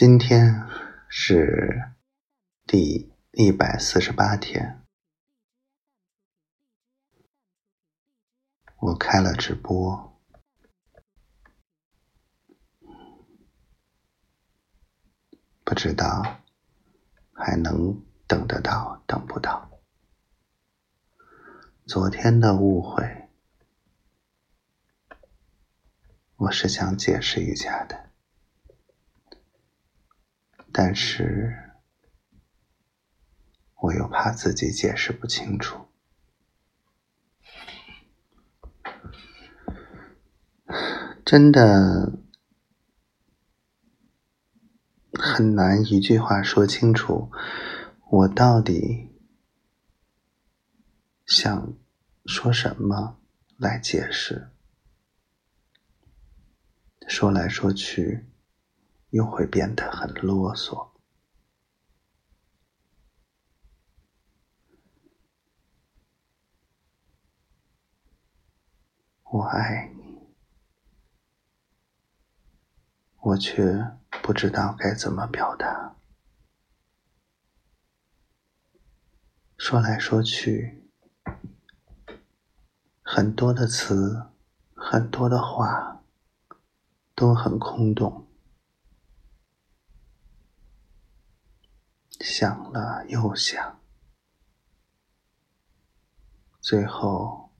今天是第一百四十八天，我开了直播，不知道还能等得到等不到。昨天的误会，我是想解释一下的。但是，我又怕自己解释不清楚，真的很难一句话说清楚，我到底想说什么来解释，说来说去。又会变得很啰嗦。我爱你，我却不知道该怎么表达。说来说去，很多的词，很多的话，都很空洞。想了又想，最后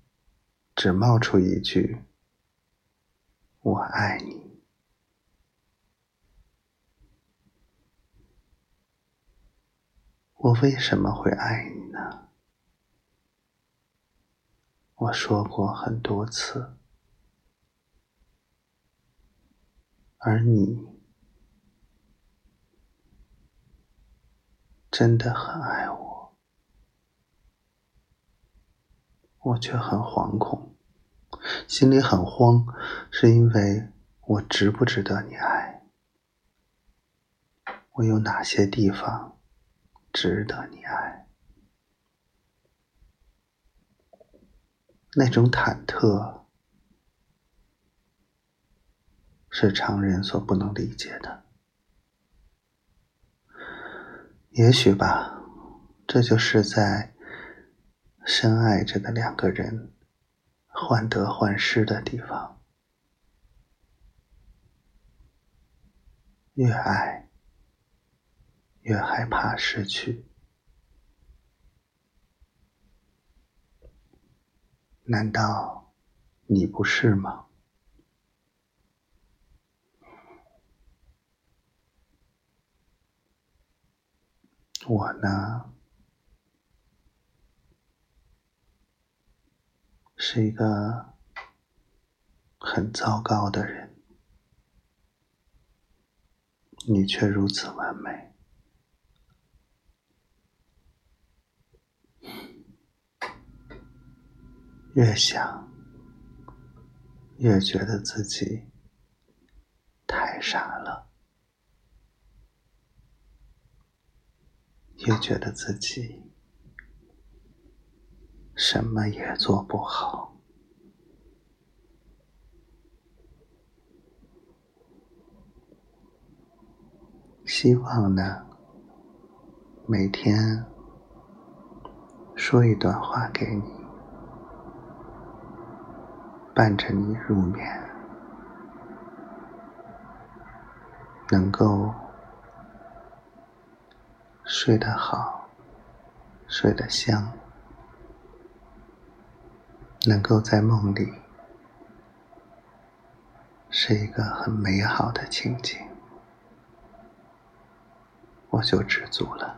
只冒出一句：“我爱你。”我为什么会爱你呢？我说过很多次，而你。真的很爱我，我却很惶恐，心里很慌，是因为我值不值得你爱？我有哪些地方值得你爱？那种忐忑是常人所不能理解的。也许吧，这就是在深爱着的两个人患得患失的地方。越爱，越害怕失去。难道你不是吗？我呢，是一个很糟糕的人，你却如此完美。越想，越觉得自己太傻了。也觉得自己什么也做不好。希望呢，每天说一段话给你，伴着你入眠，能够。睡得好，睡得香，能够在梦里是一个很美好的情景，我就知足了。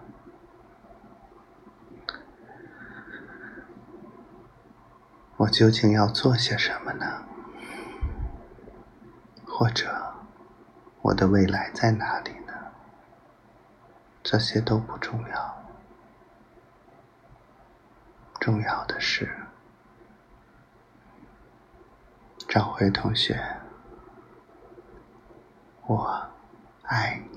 我究竟要做些什么呢？或者，我的未来在哪里？这些都不重要，重要的是，张辉同学，我爱你。